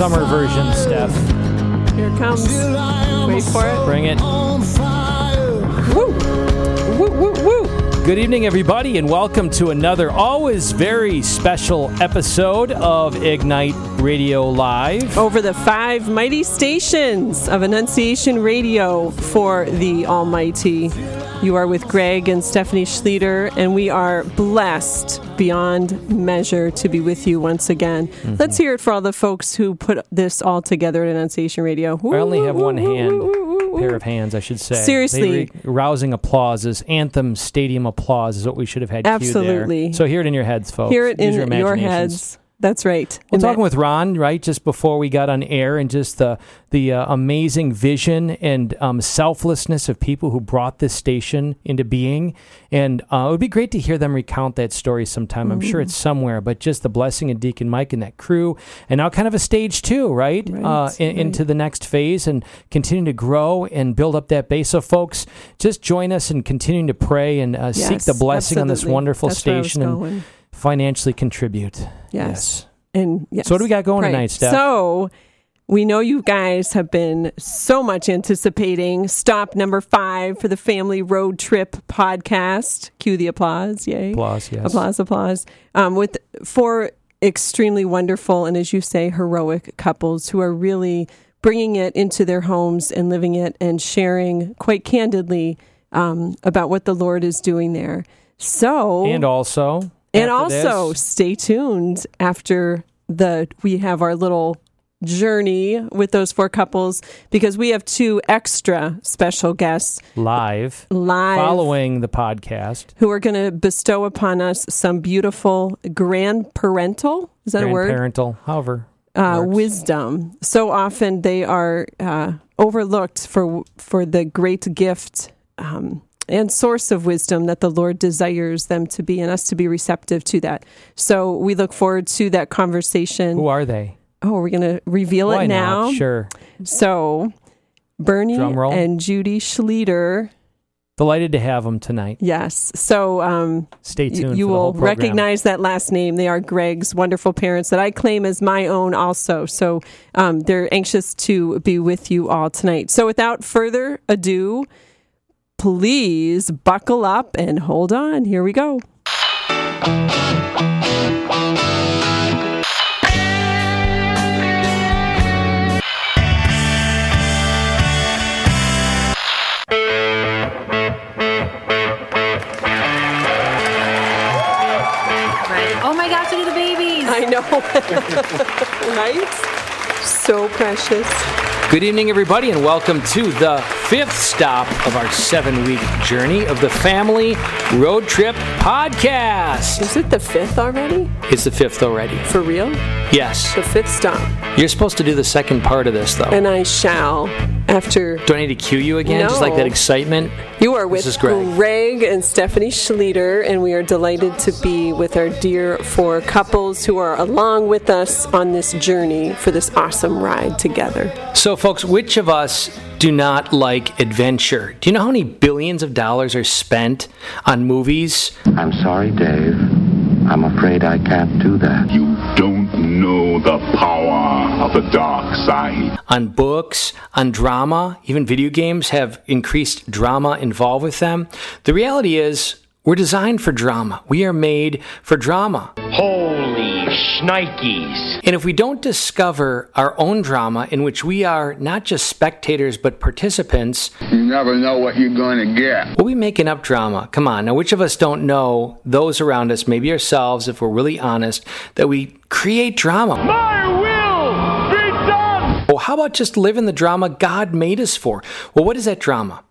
summer version, Steph. Here it comes. Wait for it. Bring it. Woo! Woo, woo, woo! Good evening, everybody, and welcome to another always very special episode of Ignite Radio Live. Over the five mighty stations of Annunciation Radio for the Almighty. You are with Greg and Stephanie Schlueter, and we are blessed beyond measure to be with you once again. Mm-hmm. Let's hear it for all the folks who put this all together at Annunciation Radio. I only have one hand, Woo. pair of hands, I should say. Seriously. Re- rousing applauses, anthem stadium applause is what we should have had. Absolutely. So hear it in your heads, folks. Hear it Use in your your heads. That's right. We're And talking that- with Ron, right, just before we got on air, and just the the uh, amazing vision and um, selflessness of people who brought this station into being. And uh, it would be great to hear them recount that story sometime. I'm sure it's somewhere, but just the blessing of Deacon Mike and that crew, and now kind of a stage two, right, Right, uh, in, right. into the next phase and continue to grow and build up that base. So, folks, just join us in continuing to pray and uh, seek the blessing on this wonderful That's where I was station. Financially contribute. Yes. And yes. So what do we got going Right. tonight, Steph? So we know you guys have been so much anticipating stop number five for the family road trip podcast. Cue the applause. Yay. Applause, yes. Applause, applause. Um, with four extremely wonderful and, as you say, heroic couples who are really bringing it into their homes and living it and sharing quite candidly um, about what the Lord is doing there. So, And also, and also this, stay tuned after the we have our little journey with those four couples because we have two extra special guests live, live. Following the podcast, who are going to bestow upon us some beautiful grandparental is that a word? Parental, however, uh, wisdom. So often they are uh, overlooked for for the great gift um, and source of wisdom that the Lord desires them to be, and us to be receptive to that. So we look forward to that conversation. who are they? Oh, we're going to reveal Why it now. not? Sure. So Bernie and Judy Schlueter. Delighted to have them tonight. Yes. So um, Stay y- tuned. you for the will recognize that last name. They are Greg's wonderful parents that I claim as my own also. So um, they're anxious to be with you all tonight. So without further ado, please buckle up and hold on. Here we go. Oh my gosh, look at the babies. I know. right? So precious. Good evening, everybody, and welcome to the fifth stop of our seven week journey of the Family Road Trip Podcast. Is it the fifth already? It's the fifth already. For real? Yes. The fifth stop. You're supposed to do the second part of this, though. And I shall after Do I need to cue you again? Just like that excitement? You are with is Greg. Greg and Stephanie Schlueter, and we are delighted to be with our dear four couples who are along with us on this journey for this awesome ride together. So, folks, which of us do not like adventure? Do you know how many billions of dollars are spent on movies? I'm sorry, Dave. I'm afraid I can't do that. You don't know the power of the dark side. on books, on drama, even video games have increased drama involved with them. The reality is, we're designed for drama. We are made for drama. Holy shnikes. And if we don't discover our own drama in which we are not just spectators but participants, You never know what you're going to get. we'll be making up drama. Come on. Now, which of us don't know those around us, maybe ourselves, if we're really honest, that we create drama? My will be done. Well, how about just live in the drama God made us for? Well, what is that drama?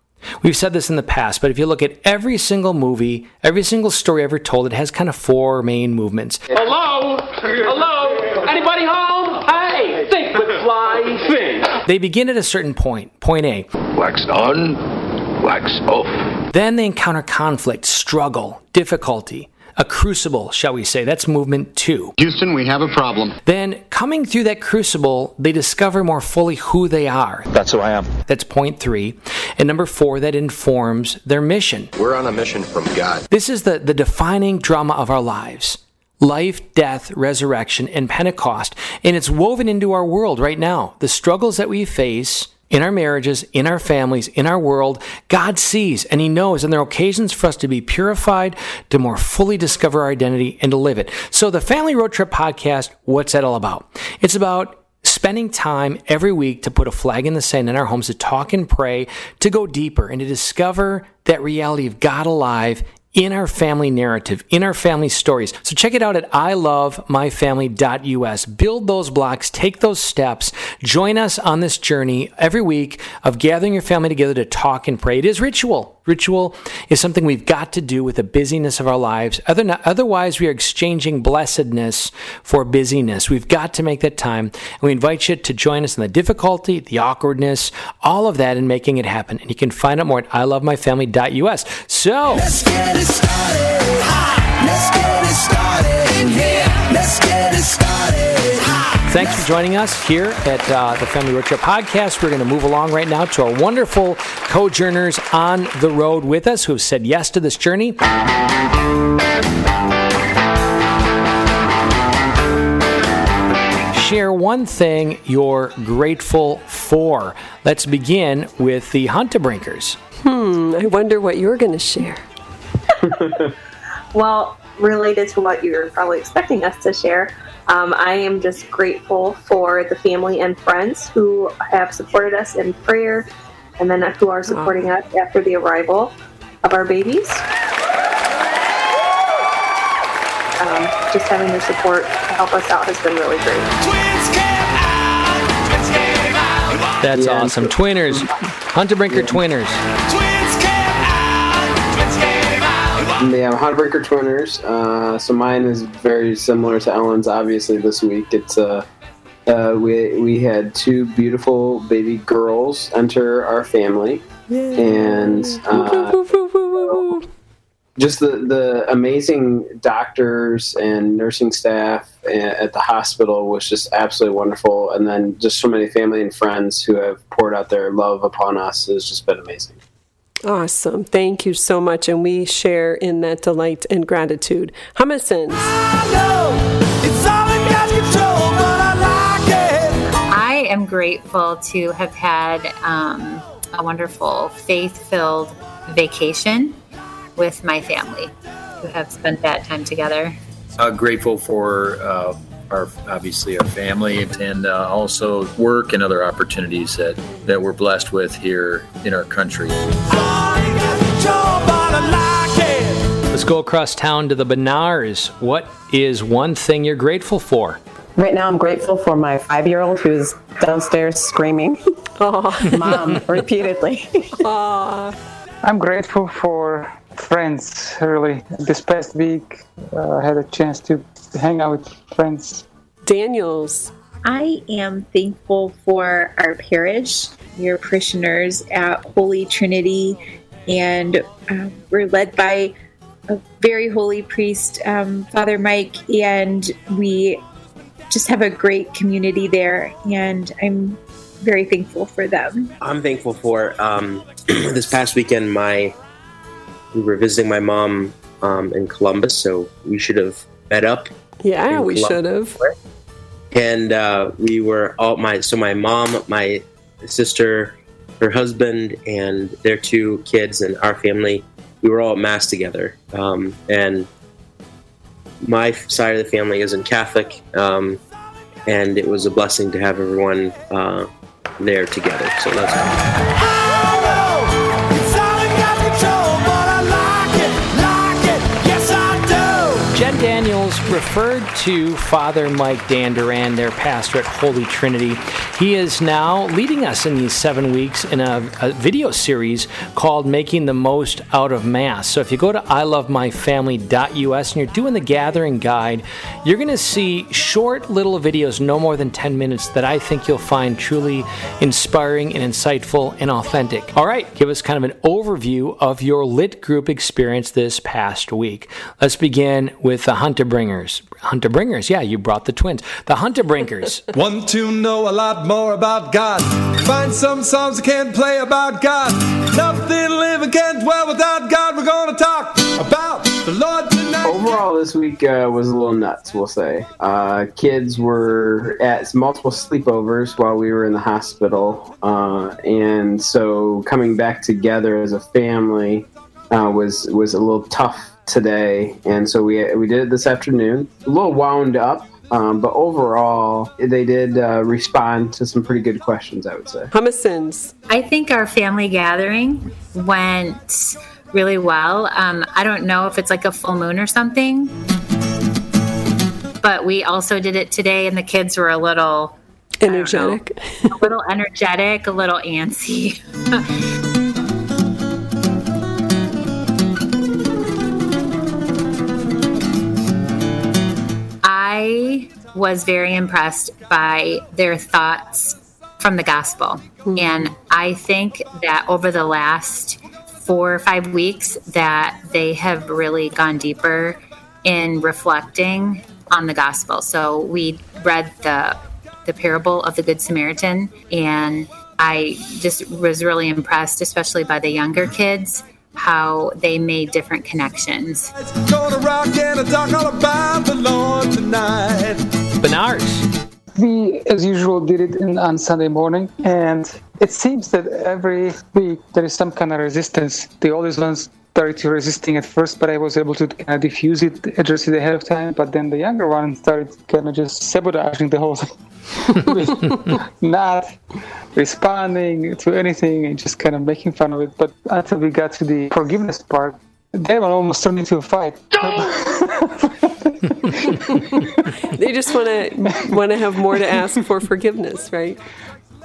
We've said this in the past, but if you look at every single movie, every single story ever told, it has kind of four main movements. Hello? Hello? Anybody home? Hey, think with fly, think. They begin at a certain point, point A. Wax on, wax off. Then they encounter conflict, struggle, difficulty, a crucible, shall we say. That's movement two. Houston, we have a problem. Then, coming through that crucible, they discover more fully who they are. That's who I am. That's point three. And number four, that informs their mission. We're on a mission from God. This is the, the defining drama of our lives life, death, resurrection, and Pentecost. And it's woven into our world right now. The struggles that we face in our marriages, in our families, in our world, God sees and He knows, and there are occasions for us to be purified, to more fully discover our identity, and to live it. So, the Family Road Trip podcast, what's that all about? It's about spending time every week to put a flag in the sand in our homes to talk and pray, to go deeper, and to discover that reality of God alive in our family narrative, in our family stories. So check it out at ilovemyfamily.us. Build those blocks, take those steps, join us on this journey every week of gathering your family together to talk and pray. It is ritual. Ritual is something we've got to do with the busyness of our lives. Otherwise, we are exchanging blessedness for busyness. We've got to make that time. And we invite you to join us in the difficulty, the awkwardness, all of that in making it happen. And you can find out more at ilovemyfamily.us. So, let's get it started. Let's get it started in here. Let's get it started. Thanks for joining us here at uh, the Family Road Trip Podcast. We're going to move along right now to our wonderful co-journers on the road with us who have said yes to this journey. Share one thing you're grateful for. Let's begin with the Hunterbrinkers. Hmm, I wonder what you're going to share. well, related to what you're probably expecting us to share, um, I am just grateful for the family and friends who have supported us in prayer and then who are supporting us after the arrival of our babies. Um, just having their support to help us out has been really great. That's yeah. awesome. Twinners, Hunterbrinker yeah. Twinners. Yeah, Heartbreaker Twinners. Uh, so mine is very similar to Ellen's. Obviously, this week it's uh, uh, we we had two beautiful baby girls enter our family, and uh, just the the amazing doctors and nursing staff at the hospital was just absolutely wonderful. And then just so many family and friends who have poured out their love upon us has just been amazing. Awesome. Thank you so much. And we share in that delight and gratitude. Thomasons. I am grateful to have had um, a wonderful faith filled vacation with my family who have spent that time together. Uh, grateful for uh, our obviously our family and uh, also work and other opportunities that, that we're blessed with here in our country. Let's go across town to the Benars. What is one thing you're grateful for? Right now, I'm grateful for my five year old who's downstairs screaming, Mom, repeatedly. Aww. I'm grateful for friends, really. This past week, uh, I had a chance to hang out with friends. Daniels. I am thankful for our parish, your parishioners at Holy Trinity, and uh, we're led by a very holy priest, um, Father Mike, and we just have a great community there, and I'm very thankful for them. I'm thankful for um, this past weekend. My we were visiting my mom um, in Columbus, so we should have met up. Yeah, we should have. And uh, we were all my so my mom, my sister, her husband, and their two kids, and our family. We were all at mass together, um, and my side of the family isn't Catholic, um, and it was a blessing to have everyone uh, there together. So that's. Referred to Father Mike Danduran, their pastor at Holy Trinity. He is now leading us in these seven weeks in a, a, video series called Making the Most Out of Mass. So if you go to ilovemyfamily.us and you're doing the gathering guide, you're going to see short little videos, no more than 10 minutes, that I think you'll find truly inspiring and insightful and authentic. All right, give us kind of an overview of your lit group experience this past week. Let's begin with the Hunterbringers. Hunterbringers, yeah, you brought the twins. The Hunterbrinkers. Want to know a lot more about God? Find some songs I can't play about God. Nothing living can dwell without God. We're gonna talk about the Lord tonight. Overall, this week uh, was a little nuts, we'll say. Uh, kids were at multiple sleepovers while we were in the hospital. Uh, and so coming back together as a family uh, was, was a little tough today. And so we, we did it this afternoon. A little wound up. Um, but overall, they did uh, respond to some pretty good questions, I would say. Thomasons. I think our family gathering went really well. Um, I don't know if it's like a full moon or something, but we also did it today, and the kids were a little energetic, know, a little energetic, a little antsy. was very impressed by their thoughts from the gospel. Mm-hmm. And I think that over the last four or five weeks that they have really gone deeper in reflecting on the gospel. So we read the the parable of the good Samaritan and I just was really impressed especially by the younger kids how they made different connections. Bernard. We, as usual, did it in, on Sunday morning, and it seems that every week there is some kind of resistance. The oldest ones started to resisting at first, but I was able to kind of diffuse it, address it ahead of time. But then the younger one started kind of just sabotaging the whole thing, not responding to anything and just kind of making fun of it. But until we got to the forgiveness part, they were almost turned into a fight. they just want to want to have more to ask for forgiveness, right?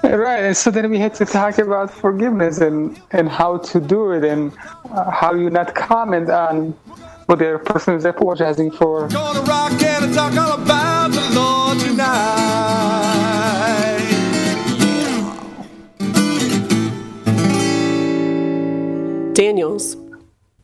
Right, and so then we had to talk about forgiveness and, and how to do it and uh, how you not comment on what the person is apologizing for. Gonna rock and talk all about the Lord tonight. Daniels.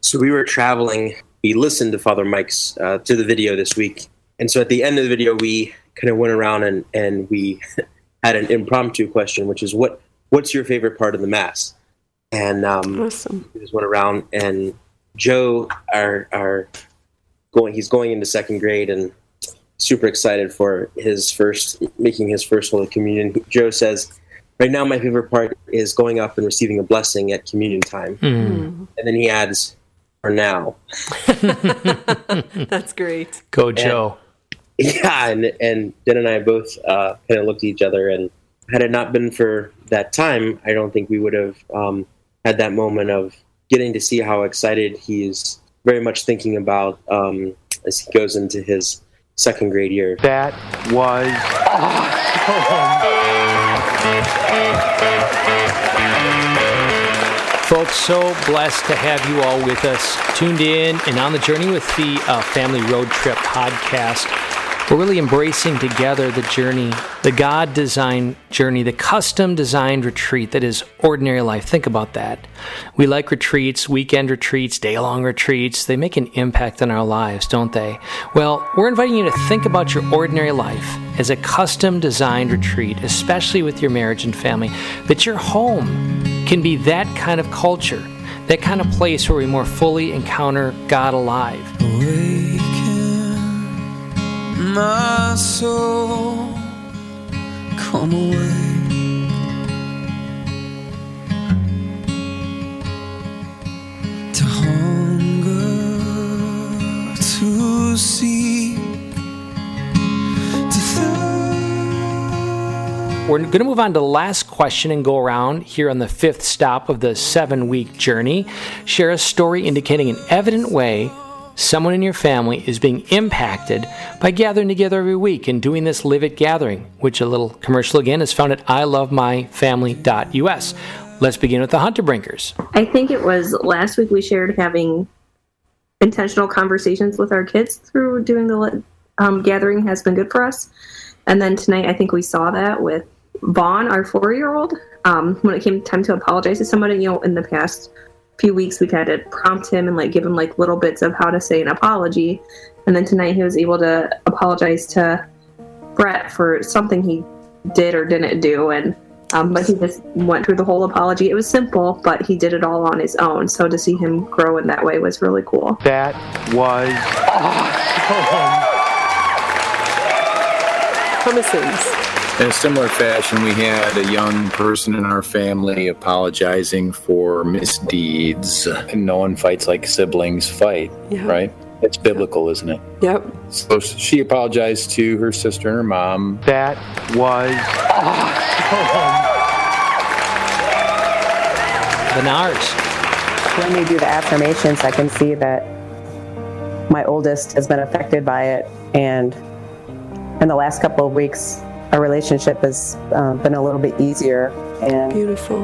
So we were traveling. We listened to Father Mike's uh, to the video this week, and so at the end of the video, we kind of went around and and we had an impromptu question, which is what what's your favorite part of the mass? And um, awesome. we just went around and Joe, our our going, he's going into second grade and super excited for his first making his first Holy Communion. Joe says, "Right now, my favorite part is going up and receiving a blessing at communion time." Mm. And then he adds, "For now." That's great. Go, Joe. Yeah, and and Den and I both uh, kind of looked at each other, and had it not been for that time, I don't think we would have um, had that moment of getting to see how excited he's very much thinking about um, as he goes into his second grade year. That was Folks, so blessed to have you all with us, tuned in and on the journey with the uh, Family Road Trip podcast. We're really embracing together the journey, the God designed journey, the custom designed retreat that is ordinary life. Think about that. We like retreats, weekend retreats, day long retreats. They make an impact on our lives, don't they? Well, we're inviting you to think about your ordinary life as a custom designed retreat, especially with your marriage and family, that your home can be that kind of culture, that kind of place where we more fully encounter God alive. my soul come away to hunger to see We're going to move on to the last question and go around here on the fifth stop of the seven week journey. Share a story indicating an evident way someone in your family is being impacted by gathering together every week and doing this Live It gathering, which a little commercial again is found at ilovemyfamily.us. Let's begin with the Hunter Brinkers. I think it was last week we shared having intentional conversations with our kids through doing the um, gathering has been good for us. And then tonight, I think we saw that with Vaughn, our four year old. Um, when it came time to apologize to somebody, you know, in the past few weeks, we've had to prompt him and like give him like little bits of how to say an apology. And then tonight, he was able to apologize to Brett for something he did or didn't do. And Um, but he just went through the whole apology. It was simple, but he did it all on his own. So to see him grow in that way was really cool. That was Thomasons. In a similar fashion, we had a young person in our family apologizing for misdeeds. And no one fights like siblings fight, Yeah. right? It's biblical, isn't it? Yep. So she apologized to her sister and her mom. That was Benars. When we do the affirmations, I can see that my oldest has been affected by it, and in the last couple of weeks, our relationship has um, been a little bit easier. And beautiful.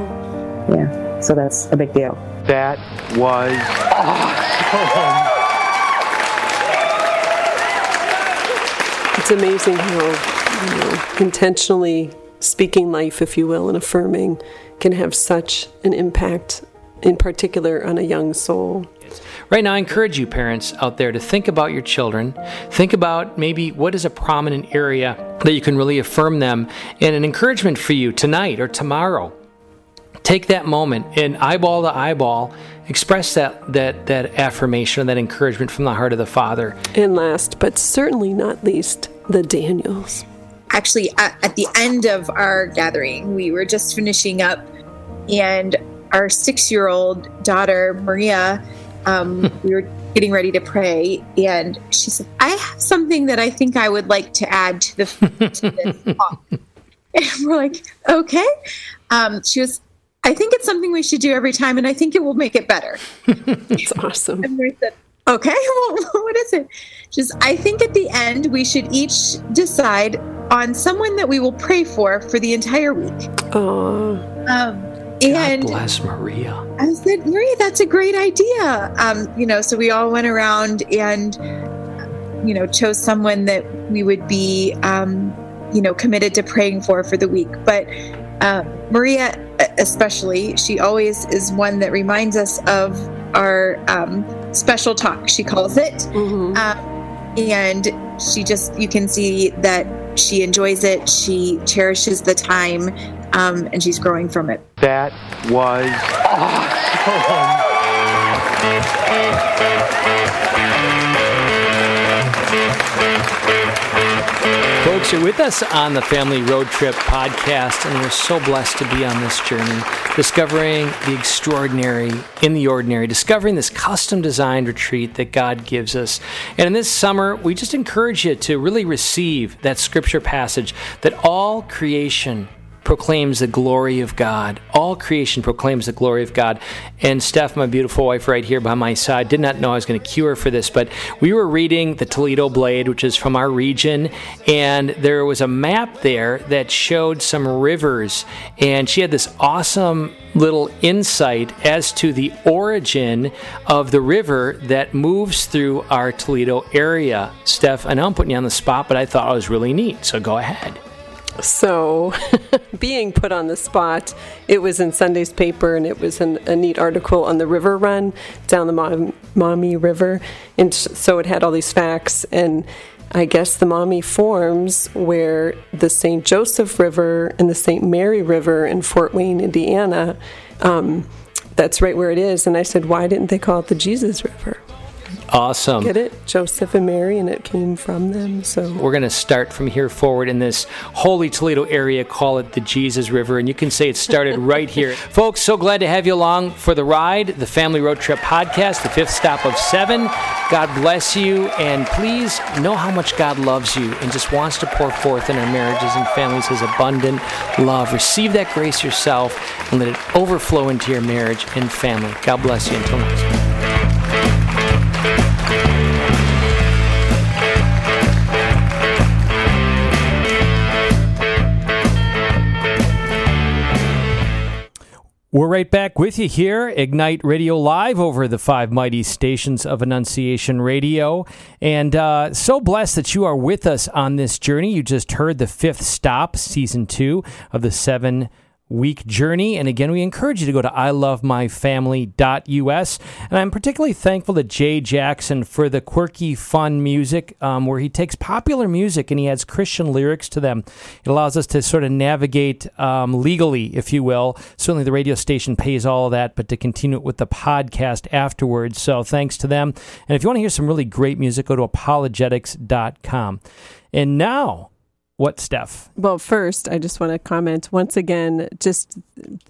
Yeah, so that's a big deal. That was It's amazing how you know, intentionally speaking life, if you will, and affirming can have such an impact, in particular on a young soul. Right now, I encourage you, parents out there, to think about your children. Think about maybe what is a prominent area that you can really affirm them, and an encouragement for you tonight or tomorrow. Take that moment and eyeball to eyeball, express that that that affirmation or that encouragement from the heart of the Father. And last, but certainly not least, the Daniels. Actually, at, at the end of our gathering, we were just finishing up, and our six year old daughter, Maria, um, we were getting ready to pray, and she said, I have something that I think I would like to add to, the, to this talk. And we're like, okay. Um, she was, I think it's something we should do every time, and I think it will make it better. It's awesome. And we said, okay, well, what is it? Just, I think at the end we should each decide on someone that we will pray for for the entire week. Oh, Um, and Bless Maria. I said, Maria, that's a great idea. Um, you know, so we all went around and, you know, chose someone that we would be, um, you know, committed to praying for for the week. But uh, Maria, especially, she always is one that reminds us of our um, special talk, she calls it. Mm-hmm. Um, and she just, you can see that she enjoys it, she cherishes the time, um, and she's growing from it. that was Folks, you're with us on the Family Road Trip podcast, and we're so blessed to be on this journey, discovering the extraordinary in the ordinary, discovering this custom designed retreat that God gives us. And in this summer, we just encourage you to really receive that scripture passage that all creation proclaims the glory of God. All creation proclaims the glory of God. And Steph, my beautiful wife, right here by my side, did not know I was going to cue her for this, but we were reading the Toledo Blade, which is from our region, and there was a map there that showed some rivers, and she had this awesome little insight as to the origin of the river that moves through our Toledo area. Steph, I know I'm putting you on the spot, but I thought it was really neat, so go ahead. So, being put on the spot, it was in Sunday's paper, and it was an, a neat article on the river run down the Maumee River. And so it had all these facts, and I guess the Maumee forms where the St. Joseph River and the St. Mary River in Fort Wayne, Indiana, um, that's right where it is. And I said, why didn't they call it the Jesus River? Awesome. Get it? Joseph and Mary, and it came from them. So We're going to start from here forward in this holy Toledo area, call it the Jesus River, and you can say it started right here. Folks, so glad to have you along for the ride, the Family Road Trip podcast, the fifth stop of seven. God bless you, and please know how much God loves you and just wants to pour forth in our marriages and families his abundant love. Receive that grace yourself and let it overflow into your marriage and family. God bless you. Until next time. We're right back with you here, Ignite Radio Live over the five mighty stations of Annunciation Radio. And uh, so blessed that you are with us on this journey. You just heard the fifth stop, season two of the seven week journey. And again, we encourage you to go to ilovemyfamily.us. And I'm particularly thankful to Jay Jackson for the quirky, fun music um, where he takes popular music and he adds Christian lyrics to them. It allows us to sort of navigate um, legally, if you will. Certainly, the radio station pays all of that, but to continue it with the podcast afterwards. So thanks to them. And if you want to hear some really great music, go to apologetics.com. And now, what, Steph? Well, first, I just want to comment once again, just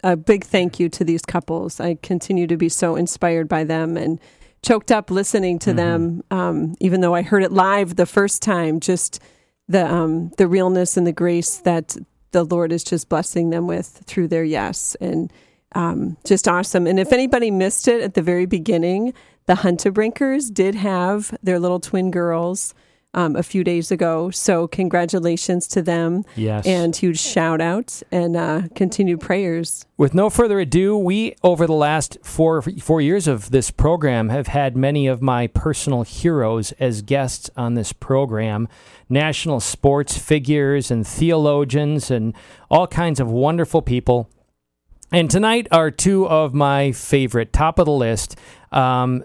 a big thank you to these couples. I continue to be so inspired by them and choked up listening to them, um, even though I heard it live the first time, just the, um, the realness and the grace that the Lord is just blessing them with through their yes. And um, just awesome. And if anybody missed it at the very beginning, the Hunterbrinkers did have their little twin girls um, a few days ago. So congratulations to them. Yes. And huge shout out and uh, continued prayers. With no further ado, we over the last four four years of this program have had many of my personal heroes as guests on this program. National sports figures and theologians and all kinds of wonderful people. And tonight are two of my favorite, top of the list. Um,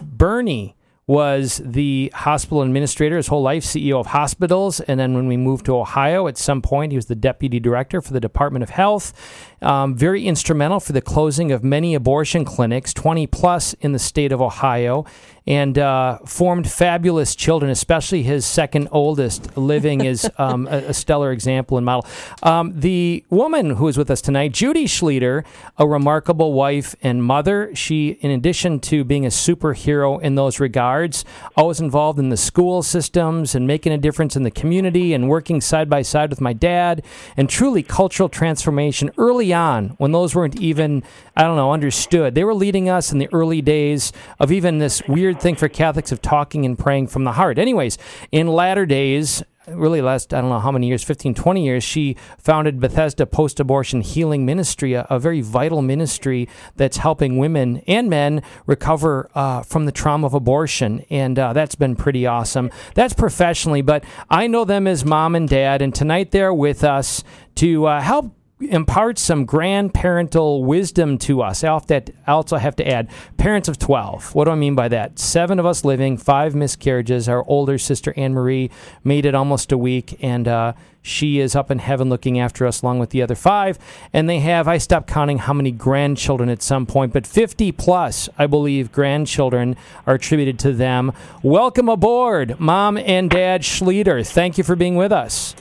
Bernie was the hospital administrator his whole life, CEO of hospitals. And then when we moved to Ohio, at some point, he was the deputy director for the Department of Health. Um, very instrumental for the closing of many abortion clinics, 20 plus in the state of Ohio, and uh, formed fabulous children, especially his second oldest, living is um, a, a stellar example and model. Um, the woman who is with us tonight, Judy Schlueter, a remarkable wife and mother. She, in addition to being a superhero in those regards, always involved in the school systems and making a difference in the community and working side by side with my dad, and truly cultural transformation early on when those weren't even, I don't know, understood. They were leading us in the early days of even this weird thing for Catholics of talking and praying from the heart. Anyways, in latter days, really last i don't know how many years 15 20 years she founded bethesda post-abortion healing ministry a, a very vital ministry that's helping women and men recover uh, from the trauma of abortion and uh, that's been pretty awesome that's professionally but i know them as mom and dad and tonight they're with us to uh, help impart some grandparental wisdom to us. I also have to add parents of 12. What do I mean by that? Seven of us living, five miscarriages. Our older sister, Anne Marie, made it almost a week, and uh, she is up in heaven looking after us along with the other five. And they have, I stopped counting how many grandchildren at some point, but 50 plus, I believe, grandchildren are attributed to them. Welcome aboard, Mom and Dad Schlueter. Thank you for being with us.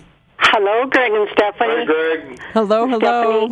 Hello, Greg and Stephanie. Greg. Hello, hello.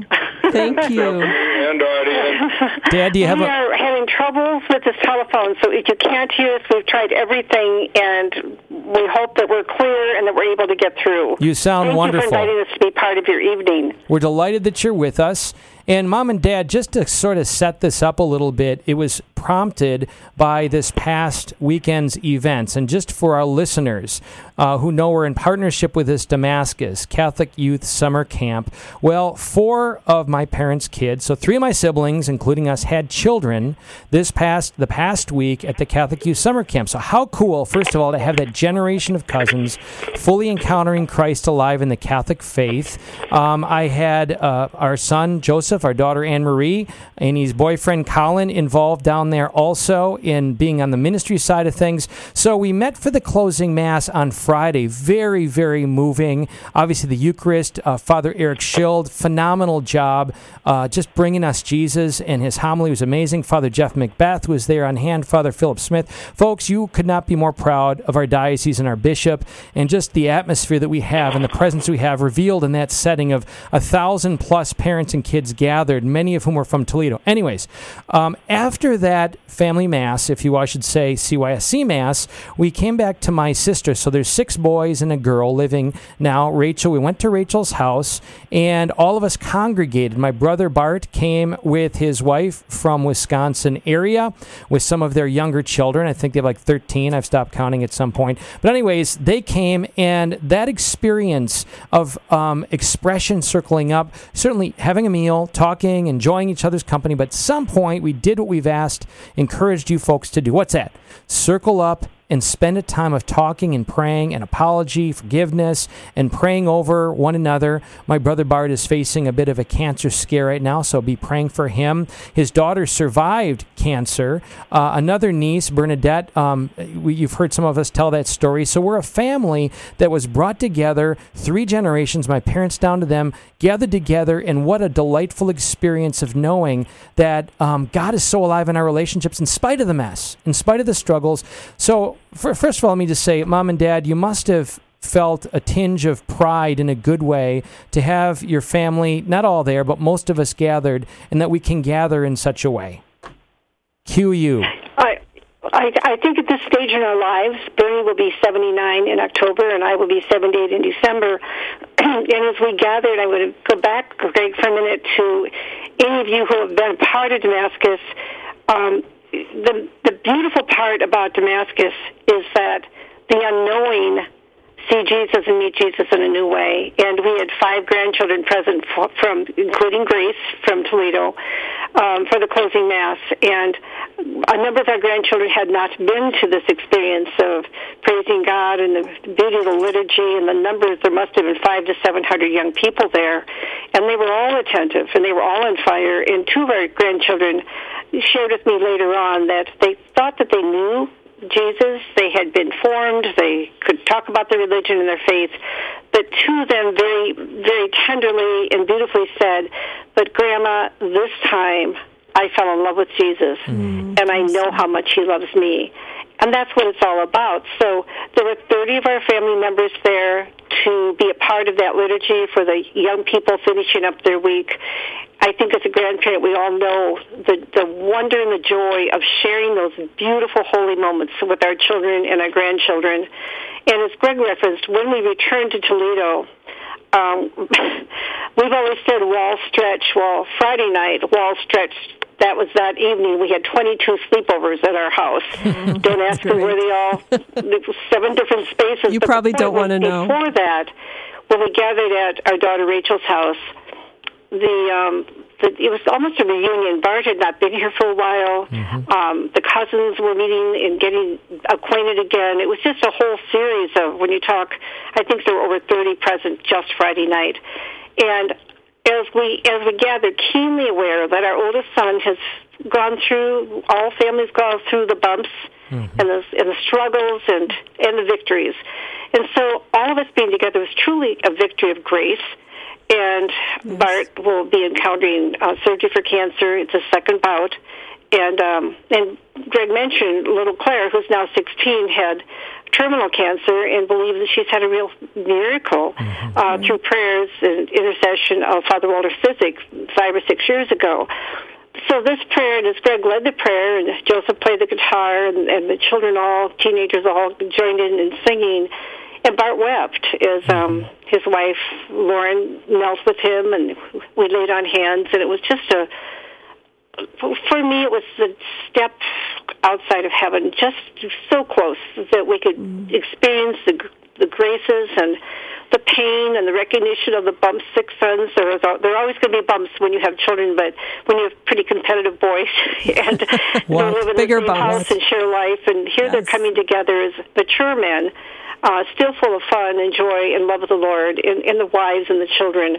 Thank you. And Artie. Dad, do you have we a- are having troubles with this telephone, so if you can't hear us, we've tried everything, and we hope that we're clear and that we're able to get through. You sound Thank wonderful. you for inviting us to be part of your evening. We're delighted that you're with us. And mom and dad, just to sort of set this up a little bit, it was prompted by this past weekend's events. And just for our listeners uh, who know we're in partnership with this Damascus Catholic Youth Summer Camp, well, four of my parents' kids, so three of my siblings, including us, had children this past the past week at the Catholic Youth Summer Camp. So how cool, first of all, to have that generation of cousins fully encountering Christ alive in the Catholic faith. Um, I had uh, our son Joseph, our daughter Anne Marie, and his boyfriend Colin involved down there also in being on the ministry side of things. So we met for the closing mass on Friday. Very, very moving. Obviously, the Eucharist. Uh, Father Eric Schild, phenomenal job, uh, just bringing us Jesus, and his homily was amazing. Father Jeff Macbeth was there on hand. Father Philip Smith. Folks, you could not be more proud of our diocese and our bishop, and just the atmosphere that we have and the presence we have revealed in that setting of a thousand plus parents and kids gathered, many of whom were from Toledo. Anyways, um, after that family mass, if you I should say CYSC mass, we came back to my sister. So there's six boys and a girl living now. Rachel, we went to Rachel's house, and all of us congregated. My brother Bart came with his wife from Wisconsin area with some of their younger children. I think they have like 13. I've stopped counting at some point. But anyways, they came, and that experience of um, expression circling up, certainly having a meal, talking, enjoying each other's company. But at some point, we did what we've asked, encouraged you folks to do. What's that? Circle up and spend a time of talking and praying and apology, forgiveness, and praying over one another. My brother Bart is facing a bit of a cancer scare right now, so be praying for him. His daughter survived cancer. Uh, another niece, Bernadette, um, we, you've heard some of us tell that story. So we're a family that was brought together, three generations, my parents down to them, gathered together, and what a delightful experience of knowing that um, God is so alive in our relationships in spite of the mess, in spite of the struggles. So, first of all, let me just say, Mom and Dad, you must have felt a tinge of pride in a good way to have your family, not all there, but most of us gathered, and that we can gather in such a way. Cue you. I, I, I think at this stage in our lives, Bernie will be 79 in October, and I will be 78 in December. and as we gathered, I would go back, Greg, for a minute to any of you who have been a part of Damascus. Um, the the beautiful part about Damascus is that the unknowing see Jesus and meet Jesus in a new way. And we had five grandchildren present from, including Grace from Toledo, um, for the closing mass. And a number of our grandchildren had not been to this experience of praising God and the beauty of the liturgy and the numbers. There must have been five to seven hundred young people there, and they were all attentive and they were all on fire. And two of our grandchildren shared with me later on that they thought that they knew Jesus. They had been formed. They could talk about their religion and their faith. But two of them very, very tenderly and beautifully said, But Grandma, this time I fell in love with Jesus, mm. and I know how much He loves me. And that's what it's all about. So there were 30 of our family members there to be a part of that liturgy for the young people finishing up their week. I think as a grandparent, we all know the, the wonder and the joy of sharing those beautiful holy moments with our children and our grandchildren. And as Greg referenced, when we returned to Toledo, um, we've always said wall stretch. Well, Friday night, wall stretch that was that evening. We had 22 sleepovers at our house. don't ask me where they all, seven different spaces. You probably don't want to know. Before that, when we gathered at our daughter Rachel's house, the um, the, it was almost a reunion. Bart had not been here for a while. Mm-hmm. Um, the cousins were meeting and getting acquainted again. It was just a whole series of when you talk. I think there were over 30 present just Friday night, and as we as we gather, keenly aware that our oldest son has gone through all families go through the bumps mm-hmm. and the and the struggles and and the victories, and so all of us being together was truly a victory of grace. And yes. Bart will be encountering uh, surgery for cancer. It's a second bout, and um, and Greg mentioned little Claire, who's now 16, had terminal cancer and believes that she's had a real miracle mm-hmm. uh, through prayers and intercession of Father Walter Ciszek five or six years ago. So this prayer, and as Greg led the prayer, and Joseph played the guitar, and, and the children all, teenagers all joined in in singing, and Bart wept as um, mm-hmm. his wife Lauren knelt with him, and we laid on hands, and it was just a for me, it was the step outside of heaven, just so close that we could mm. experience the the graces and the pain and the recognition of the bumps six sons. There, is, there are always going to be bumps when you have children, but when you have pretty competitive boys and well, live in the same bumps. house and share life, and here yes. they're coming together as mature men, uh, still full of fun and joy and love of the Lord, in, in the wives and the children.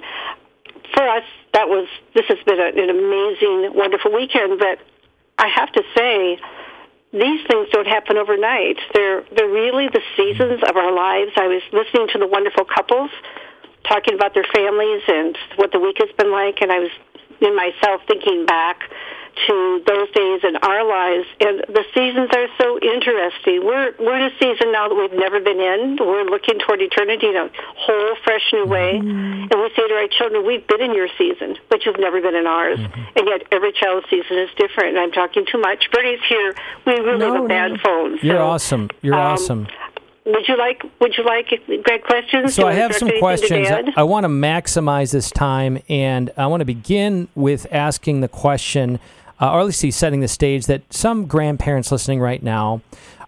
For us, that was this has been an amazing, wonderful weekend. But I have to say, these things don't happen overnight. They're they're really the seasons of our lives. I was listening to the wonderful couples talking about their families and what the week has been like, and I was in myself thinking back to those days in our lives. And the seasons are so interesting. We're we're in a season now that we've never been in. We're looking toward eternity in a whole, fresh new way. Mm-hmm. And we say to our children, "We've been in your season, but you've never been in ours." Mm-hmm. And yet, every child's season is different. And I'm talking too much. Bernie's here. We really no, have a bad no. phone. So, You're awesome. You're um, awesome. Would you like Would you like Greg questions? So I have some questions. I, I want to maximize this time, and I want to begin with asking the question uh, or at least he's setting the stage that some grandparents listening right now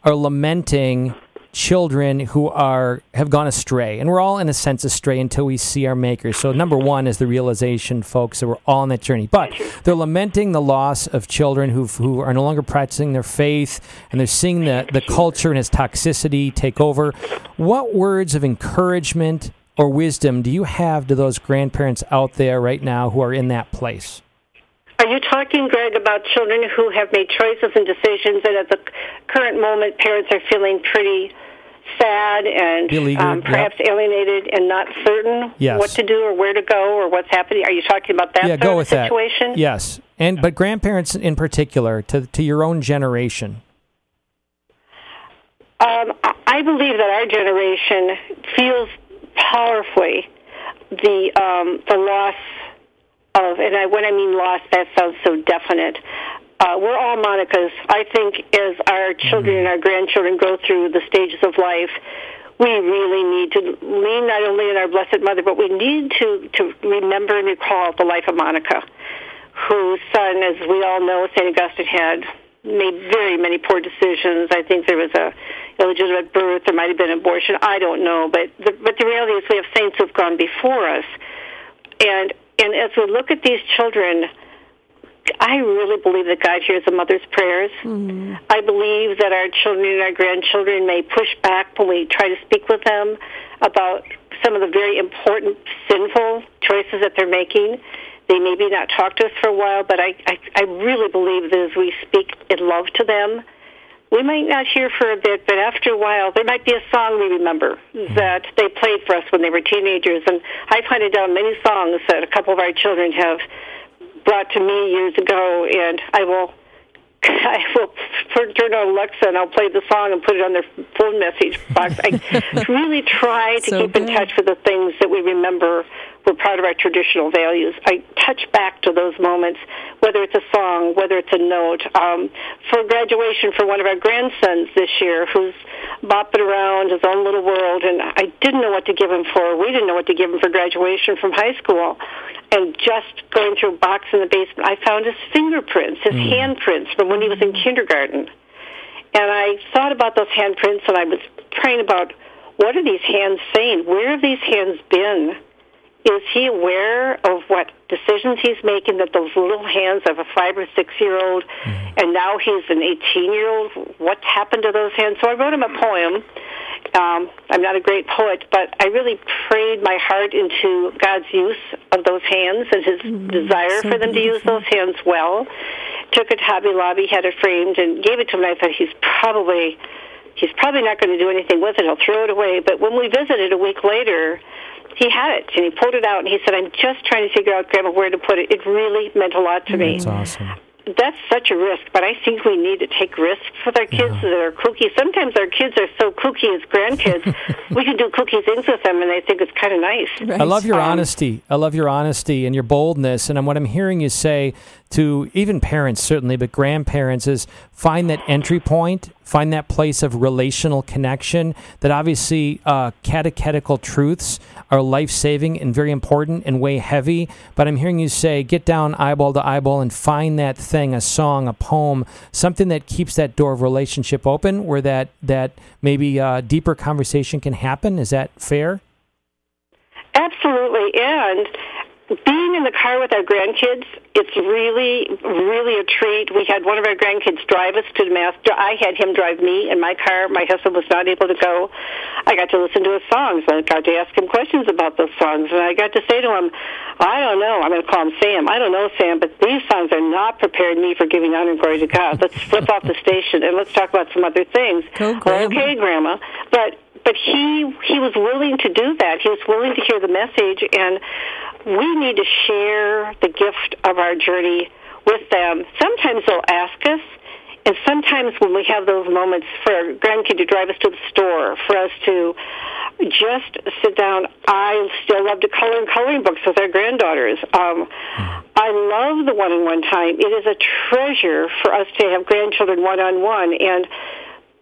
are lamenting children who are have gone astray, and we're all in a sense astray until we see our Maker. So number one is the realization, folks, that we're all on that journey. But they're lamenting the loss of children who who are no longer practicing their faith, and they're seeing the the culture and its toxicity take over. What words of encouragement or wisdom do you have to those grandparents out there right now who are in that place? Are you talking, Greg, about children who have made choices and decisions, and at the current moment, parents are feeling pretty sad and um, perhaps alienated and not certain Yes. what to do or where to go or what's happening? Are you talking about that yeah, go of with situation? that. Yes, and but grandparents in particular, to to your own generation. Um, I- I believe that our generation feels powerfully the um, the loss of, and I, when I mean loss, that sounds so definite. Uh, we're all Monica's. I think as our children and our grandchildren go through the stages of life, we really need to lean not only on our Blessed Mother, but we need to to remember and recall the life of Monica, whose son, as we all know, Saint Augustine had made very many poor decisions. I think there was a illegitimate birth. There might have been abortion. I don't know, but the, but the reality is we have saints who've gone before us, and and as we look at these children, I really believe that God hears a mother's prayers. Mm. I believe that our children and our grandchildren may push back when we try to speak with them about some of the very important sinful choices that they're making. They maybe not talk to us for a while, but I, I, I really believe that as we speak in love to them, we might not hear for a bit, but after a while, there might be a song we remember hmm. that they played for us when they were teenagers. And I've hunted down many songs that a couple of our children have brought to me years ago, and I will I will turn on Alexa and I'll play the song and put it on their phone message box. I really try to So keep in touch with the things that we remember were part of our traditional values. I touch back to those moments, whether it's a song, whether it's a note. Um, for graduation for one of our grandsons this year, who's bopping around his own little world, and I didn't know what to give him for. We didn't know what to give him for graduation from high school. And just going through a box in the basement, I found his fingerprints, his handprints from when he was in kindergarten. And I thought about those handprints, and I was praying about what are these hands saying? Where have these hands been? Is he aware of what decisions he's making that those little hands of a five or six year old, and now he's an 18 year old? What's happened to those hands? So I wrote him a poem. Um, I'm not a great poet, but I really prayed my heart into God's use of those hands and his desire so for them to use those hands well. Took it to Hobby Lobby, had it framed, and gave it to him. And I thought he's probably he's probably not going to do anything with it. He'll throw it away. But when we visited a week later, he had it and he pulled it out and he said, "I'm just trying to figure out, Grandma, where to put it." It really meant a lot to me. That's awesome. That's such a risk, but I think we need to take risks with our kids that are kooky. Sometimes our kids are so kooky as grandkids, we can do kooky things with them, and they think it's kind of nice. I love your Um, honesty. I love your honesty and your boldness. And what I'm hearing you say to even parents, certainly, but grandparents, is find that entry point, find that place of relational connection. That obviously uh, catechetical truths are life saving and very important and weigh heavy. But I'm hearing you say, get down eyeball to eyeball and find that thing, a song, a poem, something that keeps that door of relationship open where that, that maybe uh, deeper conversation can happen. Is that fair? Absolutely. And being in the car with our grandkids, it's really, really a treat. We had one of our grandkids drive us to the mass. I had him drive me in my car. My husband was not able to go. I got to listen to his songs. I got to ask him questions about those songs. And I got to say to him, I don't know. I'm going to call him Sam. I don't know, Sam, but these songs are not preparing me for giving honor and glory to God. Let's flip off the station and let's talk about some other things. Okay, Grandma. But but he he was willing to do that. He was willing to hear the message, and we need to share the gift of our journey with them. Sometimes they'll ask us, and sometimes when we have those moments for our grandkid to drive us to the store, for us to just sit down. I still love to color in coloring books with our granddaughters. Um, I love the one-on-one time. It is a treasure for us to have grandchildren one-on-one, and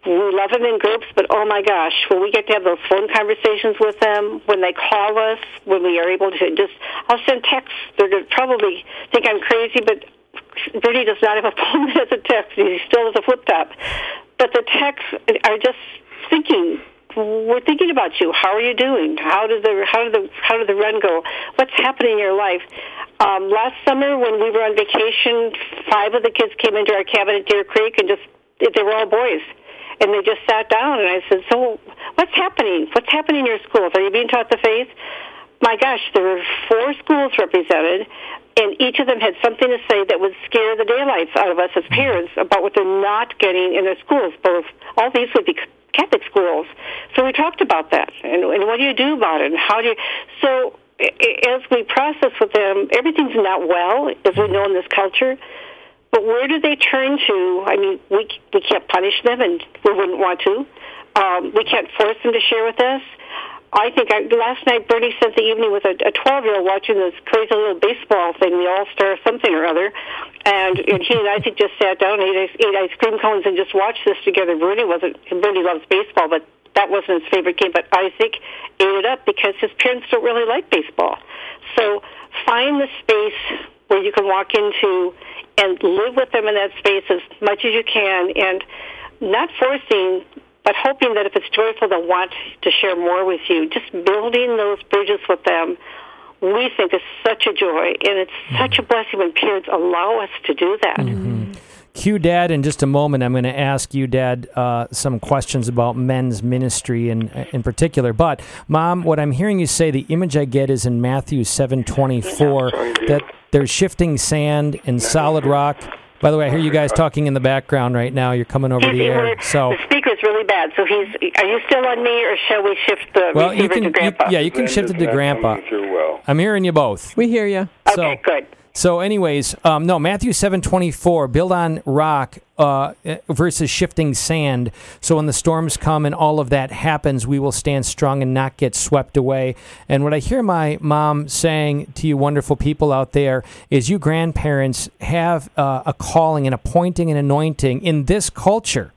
we love them in groups, but oh my gosh, when we get to have those phone conversations with them, when they call us, when we are able to just, I'll send texts. They're going to probably think I'm crazy, but Bernie does not have a phone that has a text. He still has a flip top. But the texts are just thinking we're thinking about you. How are you doing? How did the how did the how did the run go? What's happening in your life? Um, last summer when we were on vacation, five of the kids came into our cabin at Deer Creek and just they were all boys. And they just sat down and I said, So what's happening? What's happening in your schools? Are you being taught the faith? My gosh, there were four schools represented and each of them had something to say that would scare the daylights out of us as parents about what they're not getting in their schools. Both all these would be Catholic schools, so we talked about that, and, and what do you do about it, and how do you? So as we process with them, everything's not well, as we know in this culture. But where do they turn to? I mean, we we can't punish them, and we wouldn't want to. Um, we can't force them to share with us. I think I, last night Bernie spent the evening with a 12 year old watching this crazy little baseball thing, the All Star something or other, and, and he and Isaac just sat down, and ate, ate ice cream cones, and just watched this together. Bernie wasn't Bernie loves baseball, but that wasn't his favorite game. But Isaac ate it up because his parents don't really like baseball. So find the space where you can walk into and live with them in that space as much as you can, and not forcing but hoping that if it's joyful, they'll want to share more with you. Just building those bridges with them, we think is such a joy, and it's mm-hmm. such a blessing when parents allow us to do that. Mm-hmm. Q Dad, in just a moment, I'm going to ask you, Dad, uh, some questions about men's ministry in in particular. But, Mom, what I'm hearing you say, the image I get is in Matthew 7:24 that there's shifting sand and solid rock by the way, I hear you guys talking in the background right now. You're coming over he's, the air. So the speaker's really bad. So he's. Are you still on me, or shall we shift the well, receiver you can, to Grandpa? You, yeah, you can shift it to Grandpa. I'm hearing you both. We hear you. Okay, so, good. So, anyways, um, no, Matthew seven twenty four, build on rock uh, versus shifting sand. So when the storms come and all of that happens, we will stand strong and not get swept away. And what I hear my mom saying to you, wonderful people out there, is you grandparents have uh, a calling, an appointing, and anointing in this culture.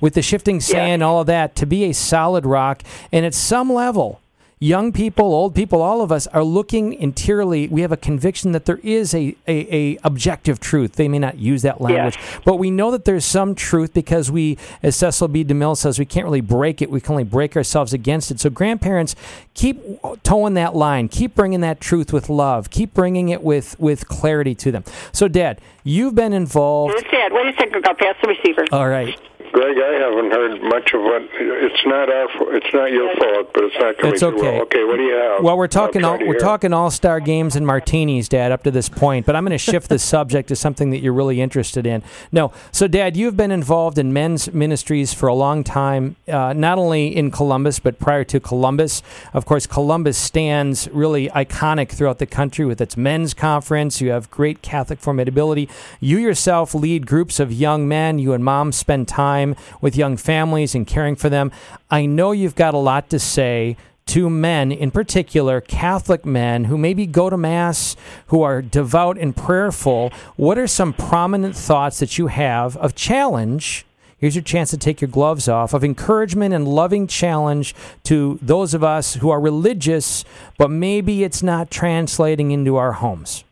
With the shifting sand, yeah. all of that, to be a solid rock, and at some level, young people, old people, all of us are looking interiorly. We have a conviction that there is a, a, a objective truth. They may not use that language, yeah. but we know that there's some truth because we, as Cecil B. DeMille says, we can't really break it. We can only break ourselves against it. So grandparents, keep toeing that line. Keep bringing that truth with love. Keep bringing it with, with clarity to them. So, Dad, you've been involved. Yes, Dad. Wait a second. I'll pass the receiver. All right. Greg, I haven't heard much of what. It's not our. It's not your fault, but it's not coming it's okay. through well. Okay, what do you have? Well, we're talking. All, we're hear. talking All Star games and martinis, Dad, up to this point. But I'm going to shift the subject to something that you're really interested in. No, so Dad, you've been involved in men's ministries for a long time, uh, not only in Columbus but prior to Columbus. Of course, Columbus stands really iconic throughout the country with its men's conference. You have great Catholic formidability. You yourself lead groups of young men. You and Mom spend time with young families and caring for them. I know you've got a lot to say to men, in particular, Catholic men who maybe go to Mass, who are devout and prayerful. What are some prominent thoughts that you have of challenge? Here's your chance to take your gloves off of encouragement and loving challenge to those of us who are religious, but maybe it's not translating into our homes.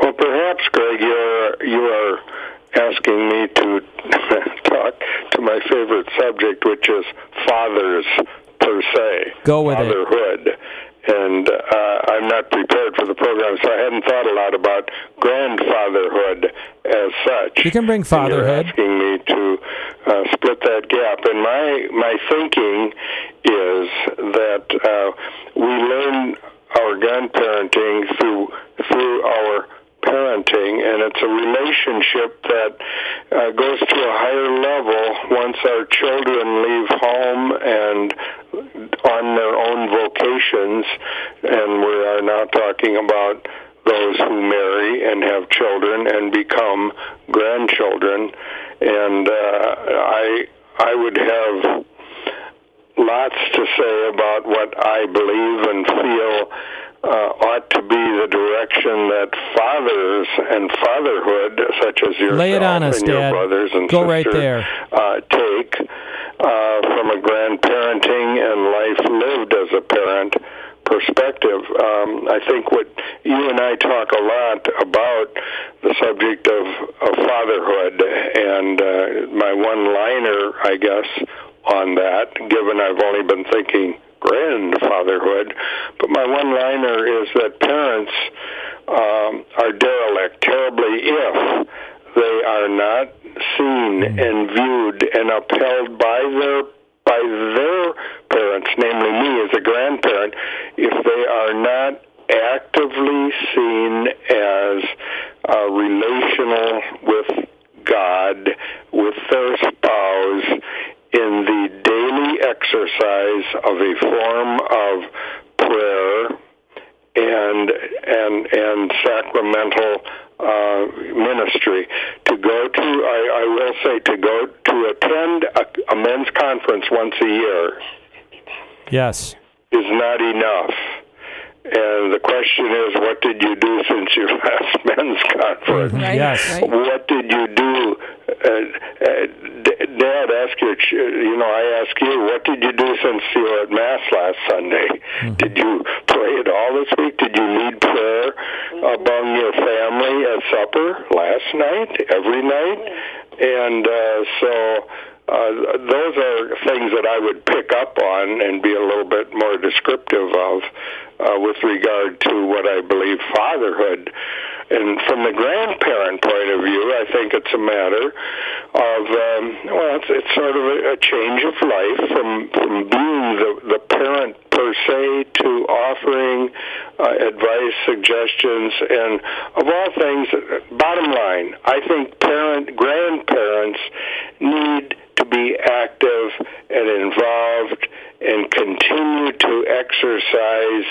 Well, perhaps, Greg, you're you are asking me to talk to my favorite subject, which is fathers per se. Go with fatherhood. it. And uh, I'm not prepared for the program, so I hadn't thought a lot about grandfatherhood as such. You can bring fatherhood. Asking me to uh, split that gap, and my my thinking is that uh, we learn our grandparenting through through our parenting, and it's a relationship that uh, goes to a higher level once our children leave home and on their own vocations, and we are now talking about those who marry and have children and become grandchildren, and uh, I I would have lots to say about what I believe and feel uh, ought to be the direction that fathers and fatherhood, such as yourself Lay it on us, and Dad. your brothers and Go sisters, right there. Uh, take uh, from a grandparenting and life lived as a parent perspective. Um, I think what you and I talk a lot about the subject of, of fatherhood, and uh, my one liner, I guess, on that, given I've only been thinking grandfatherhood. But my one liner is that parents um, are derelict terribly if they are not seen and viewed and upheld by their by their parents, namely me as a grandparent, if they are not actively seen as uh, relational with God, with their spouse, in the exercise of a form of prayer and and and sacramental uh, ministry. To go to, I, I will say, to go to attend a, a men's conference once a year Yes. is not enough. And the question is, what did you do since your last men's conference? Right, Yes. right. What did you do? Uh, uh, D- Dad, ask your, ch- you know, I ask you, what did you do since you were at Mass last Sunday? Did you pray at all this week? Did you lead prayer among your family at supper last night, every night? And uh, so uh, those are things that I would pick up on and be a little bit more descriptive of uh, with regard to what I believe fatherhood. And from the grandparent point of view, I think it's a matter of um, well, it's, it's sort of a, a change of life from from being the the parent per se to offering uh, advice, suggestions, and of all things, bottom line, I think parent grandparents need to be active and involved and continue to exercise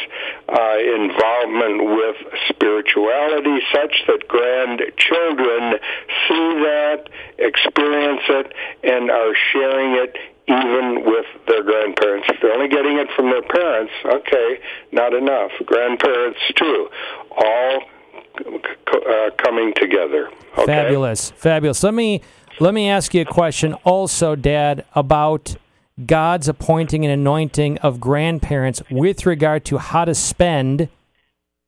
uh, involvement with spirituality such that grandchildren see that, experience it, and are sharing it even with their grandparents. If they're only getting it from their parents, okay, not enough. Grandparents too, all uh, coming together. Okay? Fabulous, fabulous. Let me let me ask you a question, also, Dad, about God's appointing and anointing of grandparents with regard to how to spend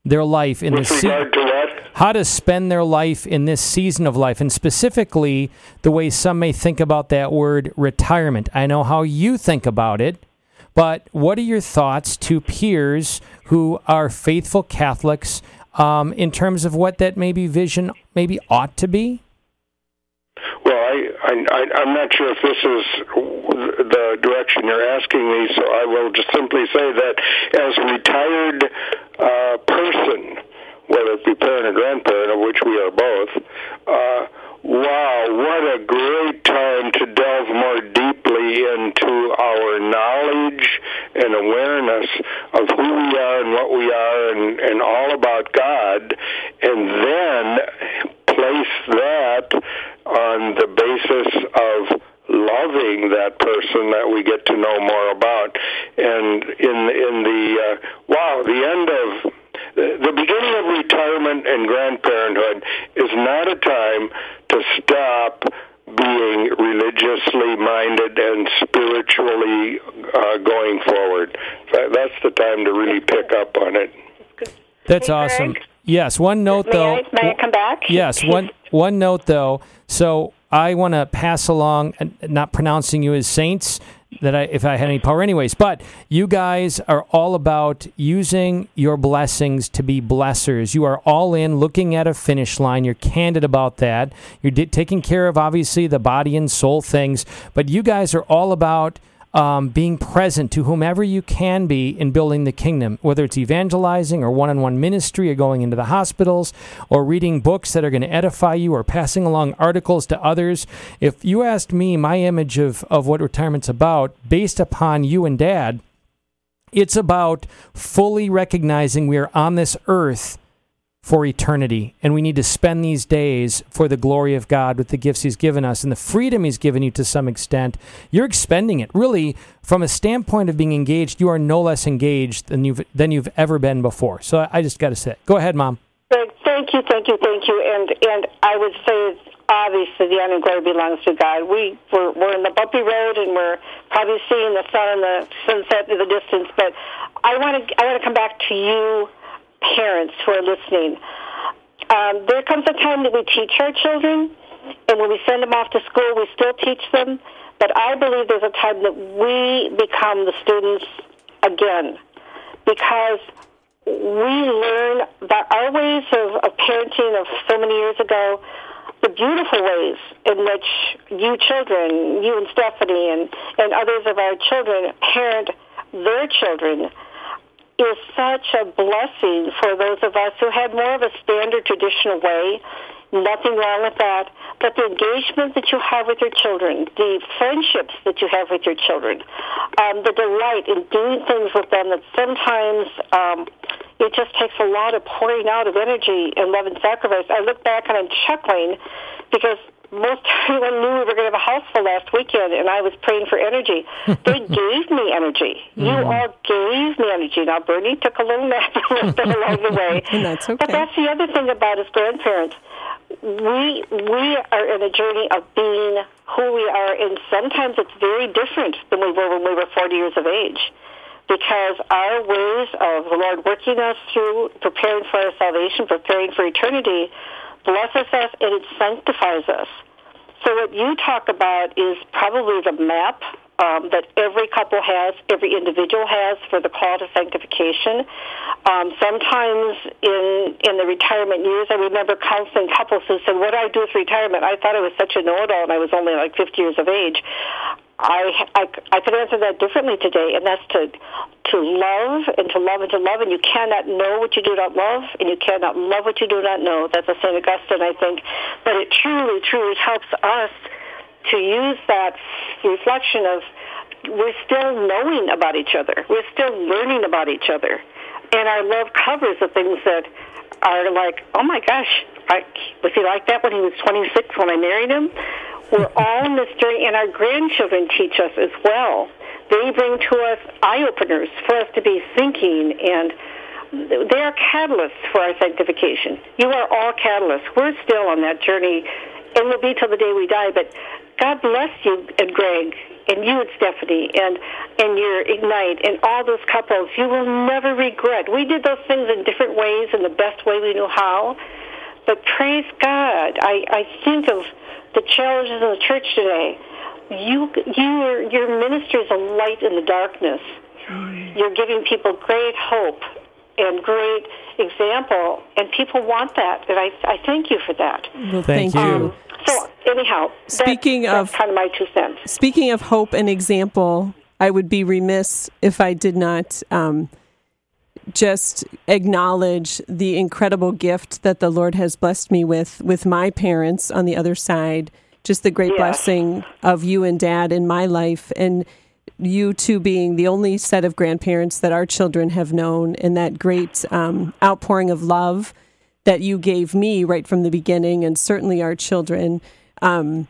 their life in With the regard to what? how to spend their life in this season of life, and specifically the way some may think about that word retirement. I know how you think about it, but what are your thoughts to peers who are faithful Catholics um, in terms of what that maybe vision maybe ought to be? I, I'm not sure if this is the direction you're asking me, so I will just simply say that as a retired uh, person, whether it be parent or grandparent, of which we are both, uh, wow, what a great time to delve more deeply into our knowledge and awareness of who we are and what we are and, and all about God, and then place that on the basis of loving that person that we get to know more about. And in in the uh, wow, the end of the the beginning of retirement and grandparenthood is not a time to stop being religiously minded and spiritually uh, going forward. That- That's the time to really pick up on it. That's awesome. Yes, one note May though. I, may I come back? Yes, one one note though. So I want to pass along, not pronouncing you as saints, that I, if I had any power, anyways. But you guys are all about using your blessings to be blessers. You are all in, looking at a finish line. You're candid about that. You're taking care of obviously the body and soul things, but you guys are all about um, being present to whomever you can be in building the kingdom, whether it's evangelizing or one on one ministry or going into the hospitals or reading books that are going to edify you or passing along articles to others. If you asked me my image of, of what retirement's about, based upon you and dad, it's about fully recognizing we are on this earth for eternity. And we need to spend these days for the glory of God with the gifts He's given us and the freedom He's given you to some extent. You're expending it. Really, from a standpoint of being engaged, you are no less engaged than you've than you've ever been before. So I just got to say, go ahead, Mom. Thank you, thank you, thank you. And and I would say obviously the honor and glory belongs to God. We we're, we're in the bumpy road and we're probably seeing the sun and the sunset in the distance. But I want to I want to come back to you, parents who are listening. Um, there comes a time that we teach our children, and when we send them off to school, we still teach them. But I believe there's a time that we become the students again because we learn that our ways of, of parenting of so many years ago, the beautiful ways in which you children, you and Stephanie and, and others of our children parent their children is such a blessing for those of us who had more of a standard traditional way. Nothing wrong with that. But the engagement that you have with your children, the friendships that you have with your children, um, the delight in doing things with them that sometimes um, it just takes a lot of pouring out of energy and love and sacrifice. I look back and I'm chuckling because most everyone knew we were going to have a house full last weekend, and I was praying for energy. they gave me energy. You mm. all gave me energy. Now, Bernie took a little nap along the way. And that's okay. But that's the other thing about us grandparents. We we are in a journey of being who we are, and sometimes it's very different than we were when we were 40 years of age. Because our ways of the Lord working us through, preparing for our salvation, preparing for eternity, blesses us and sanctifies us. So what you talk about is probably the map um, that every couple has, every individual has for the call to sanctification. Um, sometimes in in the retirement years, I remember counseling couples who said, "What do I do with retirement?" I thought I was such a know-it-all, and I was only like 50 years of age. I, I, I could answer that differently today, and that's to to love and to love and to love, and you cannot know what you do not love, and you cannot love what you do not know. That's a St. Augustine, I think. But it truly, truly helps us to use that reflection of we're still knowing about each other. We're still learning about each other. And our love covers the things that are like, oh my gosh, I, was he like that when he was 26 when I married him? We're all journey, and our grandchildren teach us as well. They bring to us eye openers for us to be thinking, and they are catalysts for our sanctification. You are all catalysts. We're still on that journey, and will be till the day we die. But God bless you and Greg, and you and Stephanie, and and your Ignite, and all those couples. You will never regret. We did those things in different ways, in the best way we knew how. But praise God, I, I think of the challenges in the church today. You, your, your ministry is a light in the darkness. You're giving people great hope and great example, and people want that, and I, I thank you for that. Well, thank, you. Um, so anyhow, Speaking that's, of- that's kind of my two cents. Speaking of hope and example, I would be remiss if I did not um, just acknowledge the incredible gift that the Lord has blessed me with, with my parents on the other side. Just the great Yes. blessing of you and dad in my life, and you two being the only set of grandparents that our children have known, and that great um, outpouring of love that you gave me right from the beginning, and certainly our children. Um,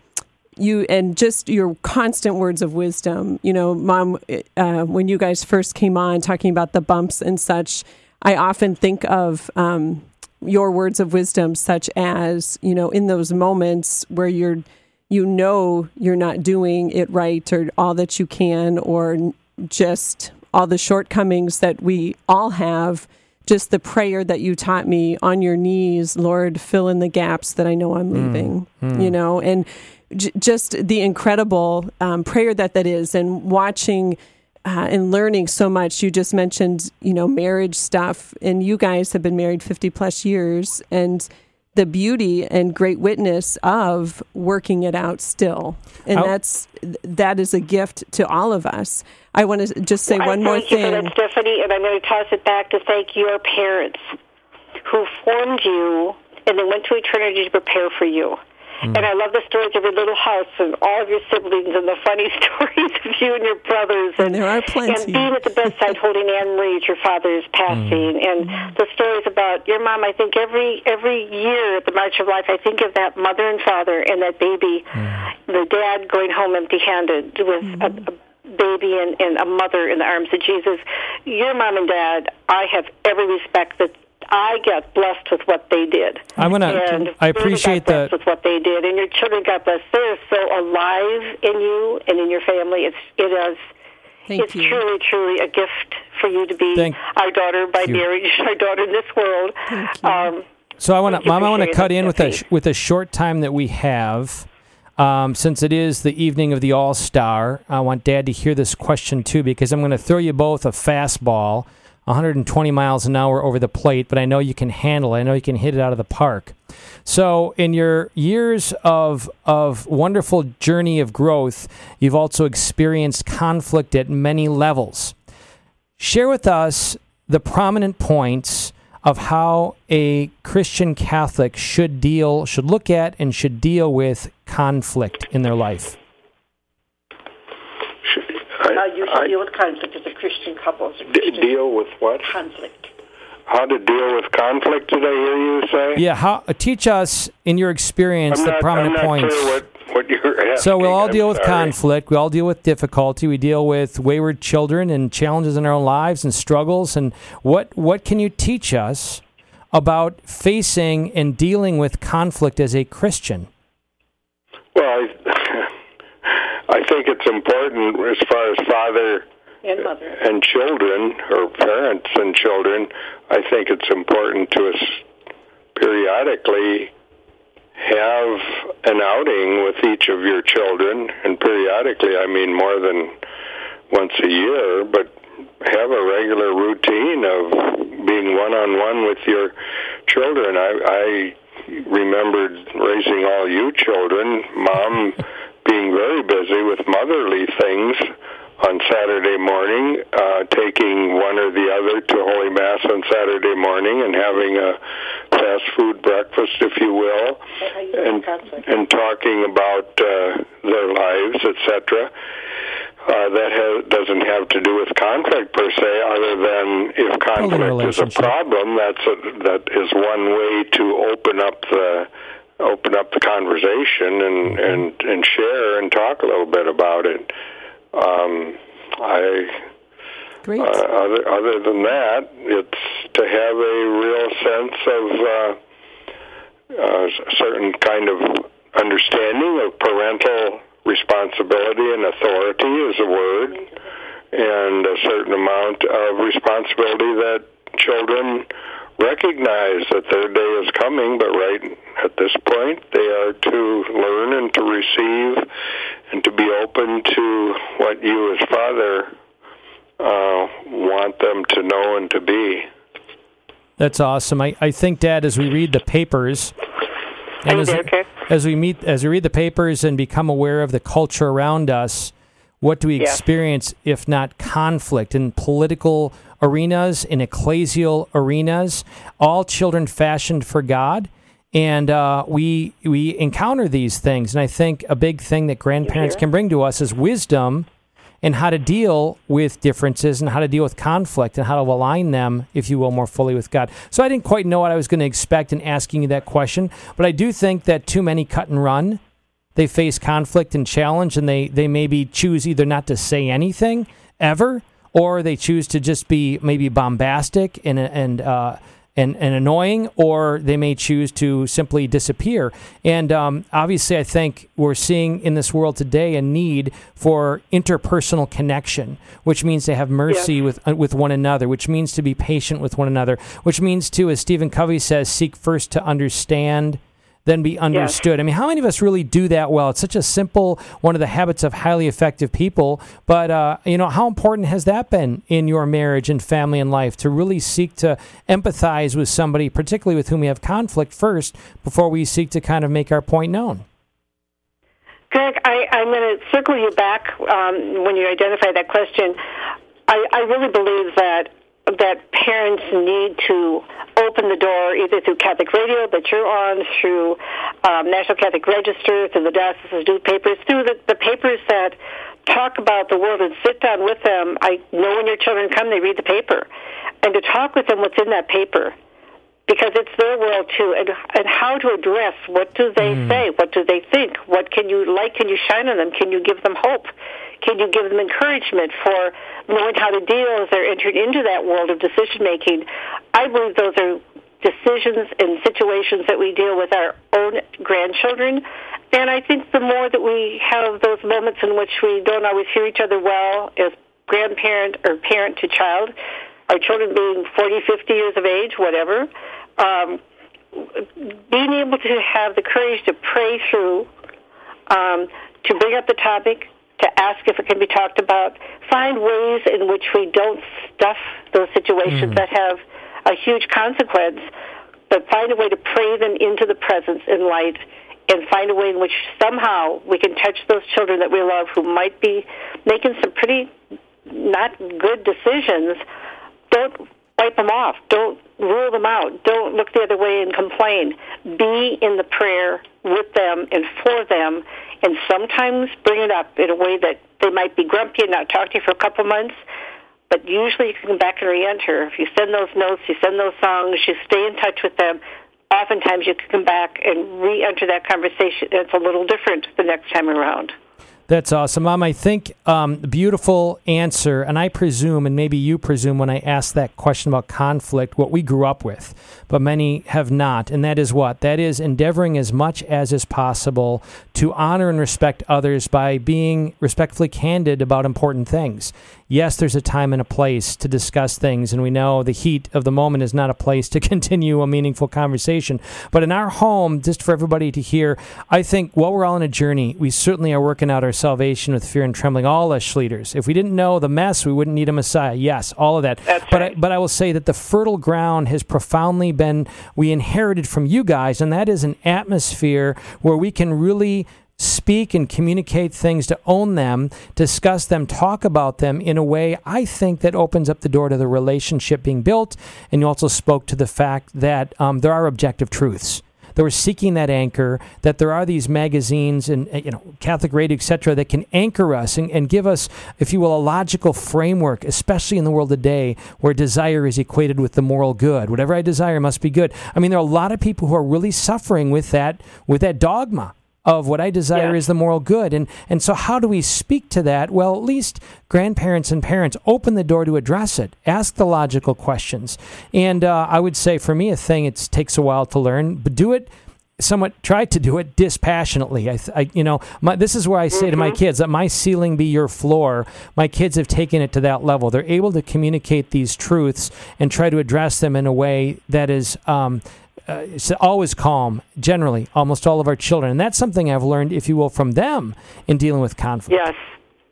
you and just your constant words of wisdom. You know, mom, uh, when you guys first came on talking about the bumps and such, I often think of um, your words of wisdom, such as you know, in those moments where you're, you know, you're not doing it right or all that you can, or just all the shortcomings that we all have. Just the prayer that you taught me on your knees, Lord, fill in the gaps that I know I'm leaving. mm. You know, and j- just the incredible um, prayer that that is, and watching uh, and learning so much. You just mentioned, you know, marriage stuff, and you guys have been married 50 plus years, and the beauty and great witness of working it out still. And Oh. that's that is a gift to all of us. I want to just say I one more thing. thank you for that, Stephanie, and I'm going to toss it back to thank your parents who formed you and then went to eternity to prepare for you. Hmm. And I love the stories of your little house and all of your siblings and the funny stories of you and your brothers. And there are plenty. And being at the bedside holding Anne Marie as your father's passing, mm. and the stories about your mom. I think every every year at the March of Life, I think of that mother and father and that baby, mm. the dad going home empty-handed with a, mm. a baby and, and a mother in the arms of Jesus. Your mom and dad, I have every respect that. I got blessed with what they did. I wanna- And I appreciate got blessed the- with what they did, and your children got blessed. They're so alive in you and in your family. It's it is Thank it's you. truly, truly a gift for you to be Thank our daughter by you. marriage, our daughter in this world. Um, So I want to, Mom. I want to cut in with a with a short time that we have. um, since it is the evening of the All Star, I want Dad to hear this question too because I'm going to throw you both a fastball, 120 miles an hour over the plate, but I know you can handle it. I know you can hit it out of the park. So, in your years of of wonderful journey of growth, you've also experienced conflict at many levels. Share with us the prominent points of how a Christian Catholic should deal, should look at, and should deal with conflict in their life. How you should deal with conflict as a Christian couple. As a D- Christian deal with what? conflict. How to deal with conflict? Did I hear you say? Yeah, how, uh, teach us in your experience I'm the not, prominent I'm not points. Clear what, what you're asking. So we'll all I'm deal with sorry. conflict. We all deal with difficulty. We deal with wayward children and challenges in our own lives and struggles. And what what can you teach us about facing and dealing with conflict as a Christian? Well, I, I think it's important as far as father And mother. and children, or parents and children. I think it's important to us periodically have an outing with each of your children, and periodically, I mean more than once a year, but have a regular routine of being one on one with your children. I, I remembered raising all you children, mom being very busy with motherly things on Saturday morning, uh, taking one or the other to Holy Mass on Saturday morning and having a fast food breakfast, if you will, and and talking about uh, their lives, etc. Uh, that ha- doesn't have to do with conflict per se, other than if conflict is a problem, that's a, that is one way to open up the open up the conversation and and and share and talk a little bit about it. Um, I Great. uh, other other than that, it's to have a real sense of uh, uh, a certain kind of understanding of parental responsibility and authority is a word, and a certain amount of responsibility that children recognize that their day is coming, but right at this point, they are to learn and to receive and to be open to what you as father uh, want them to know and to be. That's awesome. I, I think, Dad, as we read the papers, and as, as we meet, as we read the papers and become aware of the culture around us, what do we Yeah. experience if not conflict and political arenas, in ecclesial arenas? All children fashioned for God, and uh, we we encounter these things. And I think a big thing that grandparents can bring to us is wisdom and how to deal with differences and how to deal with conflict and how to align them, if you will, more fully with God. So I didn't quite know what I was going to expect in asking you that question, but I do think that too many cut and run. They face conflict and challenge, and they, they maybe choose either not to say anything ever, or they choose to just be maybe bombastic and and uh, and, and annoying, or they may choose to simply disappear. And um, obviously, I think we're seeing in this world today a need for interpersonal connection, which means to have mercy with uh, with one another, which means to be patient with one another, which means to, as Stephen Covey says, seek first to understand then be understood. I mean, how many of us really do that well? It's such a simple one of the habits of highly effective people. But uh, you know, how important has that been in your marriage and family and life to really seek to empathize with somebody, particularly with whom we have conflict first, before we seek to kind of make our point known? Greg, I, I'm going to circle you back um, when you identify that question. I, I really believe that that parents need to open the door either through Catholic radio that you're on, through um, National Catholic Register, through the Diocesan newspapers, through the, the papers that talk about the world and sit down with them. I know when your children come, they read the paper, and to talk with them what's in that paper because it's their world too, and and how to address what do they say, what do they think, what can you like, can you shine on them, can you give them hope, can you give them encouragement for knowing how to deal as they're entered into that world of decision making. I believe those are decisions and situations that we deal with our own grandchildren. And I think the more that we have those moments in which we don't always hear each other well as grandparent or parent to child, our children being 40, 50 years of age, whatever, um, being able to have the courage to pray through um, to bring up the topic, to ask if it can be talked about, find ways in which we don't stuff those situations Mm. that have a huge consequence, but find a way to pray them into the presence and light and find a way in which somehow we can touch those children that we love who might be making some pretty not good decisions. Don't wipe them off. Don't rule them out. Don't look the other way and complain. Be in the prayer with them and for them, and sometimes bring it up in a way that they might be grumpy and not talk to you for a couple months. But usually you can come back and re-enter. If you send those notes, you send those songs, you stay in touch with them, oftentimes you can come back and re-enter that conversation. It's a little different the next time around. That's awesome, Mom. I think um, beautiful answer, and I presume, and maybe you presume, when I ask that question about conflict, what we grew up with, but many have not, and that is what that is endeavoring as much as is possible to honor and respect others by being respectfully candid about important things. Yes, there's a time and a place to discuss things, and we know the heat of the moment is not a place to continue a meaningful conversation. But in our home, just for everybody to hear, I think while we're all on a journey, we certainly are working out our salvation with fear and trembling. All us leaders. If we didn't know the mess, we wouldn't need a Messiah. Yes, all of that. but I, but I will say that the fertile ground has profoundly been we inherited from you guys, and that is an atmosphere where we can really speak and communicate things, to own them, discuss them, talk about them in a way I think that opens up the door to the relationship being built. And you also spoke to the fact that um, there are objective truths. That we're seeking that anchor, that there are these magazines and uh, you know Catholic radio, etc., that can anchor us and, and give us, if you will, a logical framework, especially in the world today where desire is equated with the moral good. Whatever I desire must be good. I mean, there are a lot of people who are really suffering with that with that dogma of what I desire is the moral good. And and so how do we speak to that? Well, at least grandparents and parents open the door to address it. Ask the logical questions. And uh, I would say for me a thing it takes a while to learn, but do it somewhat try to do it dispassionately. I, I you know, my, this is where I say to my kids, "Let my ceiling be your floor." My kids have taken it to that level. They're able to communicate these truths and try to address them in a way that is um, uh, it's always calm. Generally, almost all of our children, and that's something I've learned, if you will, from them in dealing with conflict. Yes.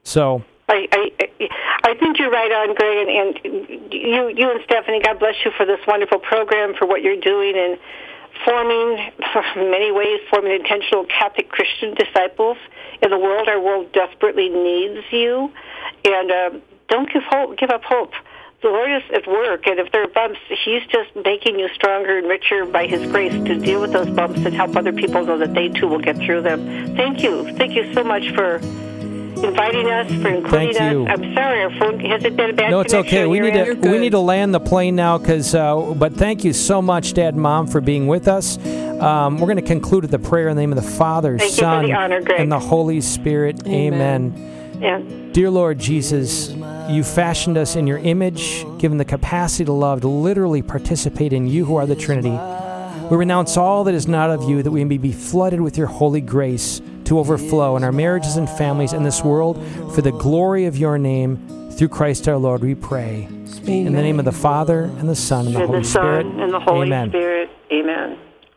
So I, I, I think you're right on, Greg, and, and you, you and Stephanie. God bless you for this wonderful program, for what you're doing, and forming, for many ways, forming intentional Catholic Christian disciples in the world. Our world desperately needs you, and uh, don't give hope, give up hope. The Lord is at work, and if there are bumps, He's just making you stronger and richer by His grace to deal with those bumps and help other people know that they too will get through them. Thank you, thank you so much for inviting us, for including Thank you. us. I'm sorry, our phone has it been a bad no, it's okay. We need to we need to land the plane now because. Uh, but thank you so much, Dad and Mom, for being with us. Um, we're going to conclude with the prayer in the name of the Father, Thank Son, the honor, and the Holy Spirit. Amen. Yeah. Dear Lord Jesus, you fashioned us in your image, given the capacity to love, to literally participate in you who are the Trinity. We renounce all that is not of you, that we may be flooded with your holy grace to overflow in our marriages and families in this world for the glory of your name. Through Christ our Lord, we pray. In the name of the Father, and the Son, and the And Holy the Son Spirit. and the Holy Amen. Spirit. Amen.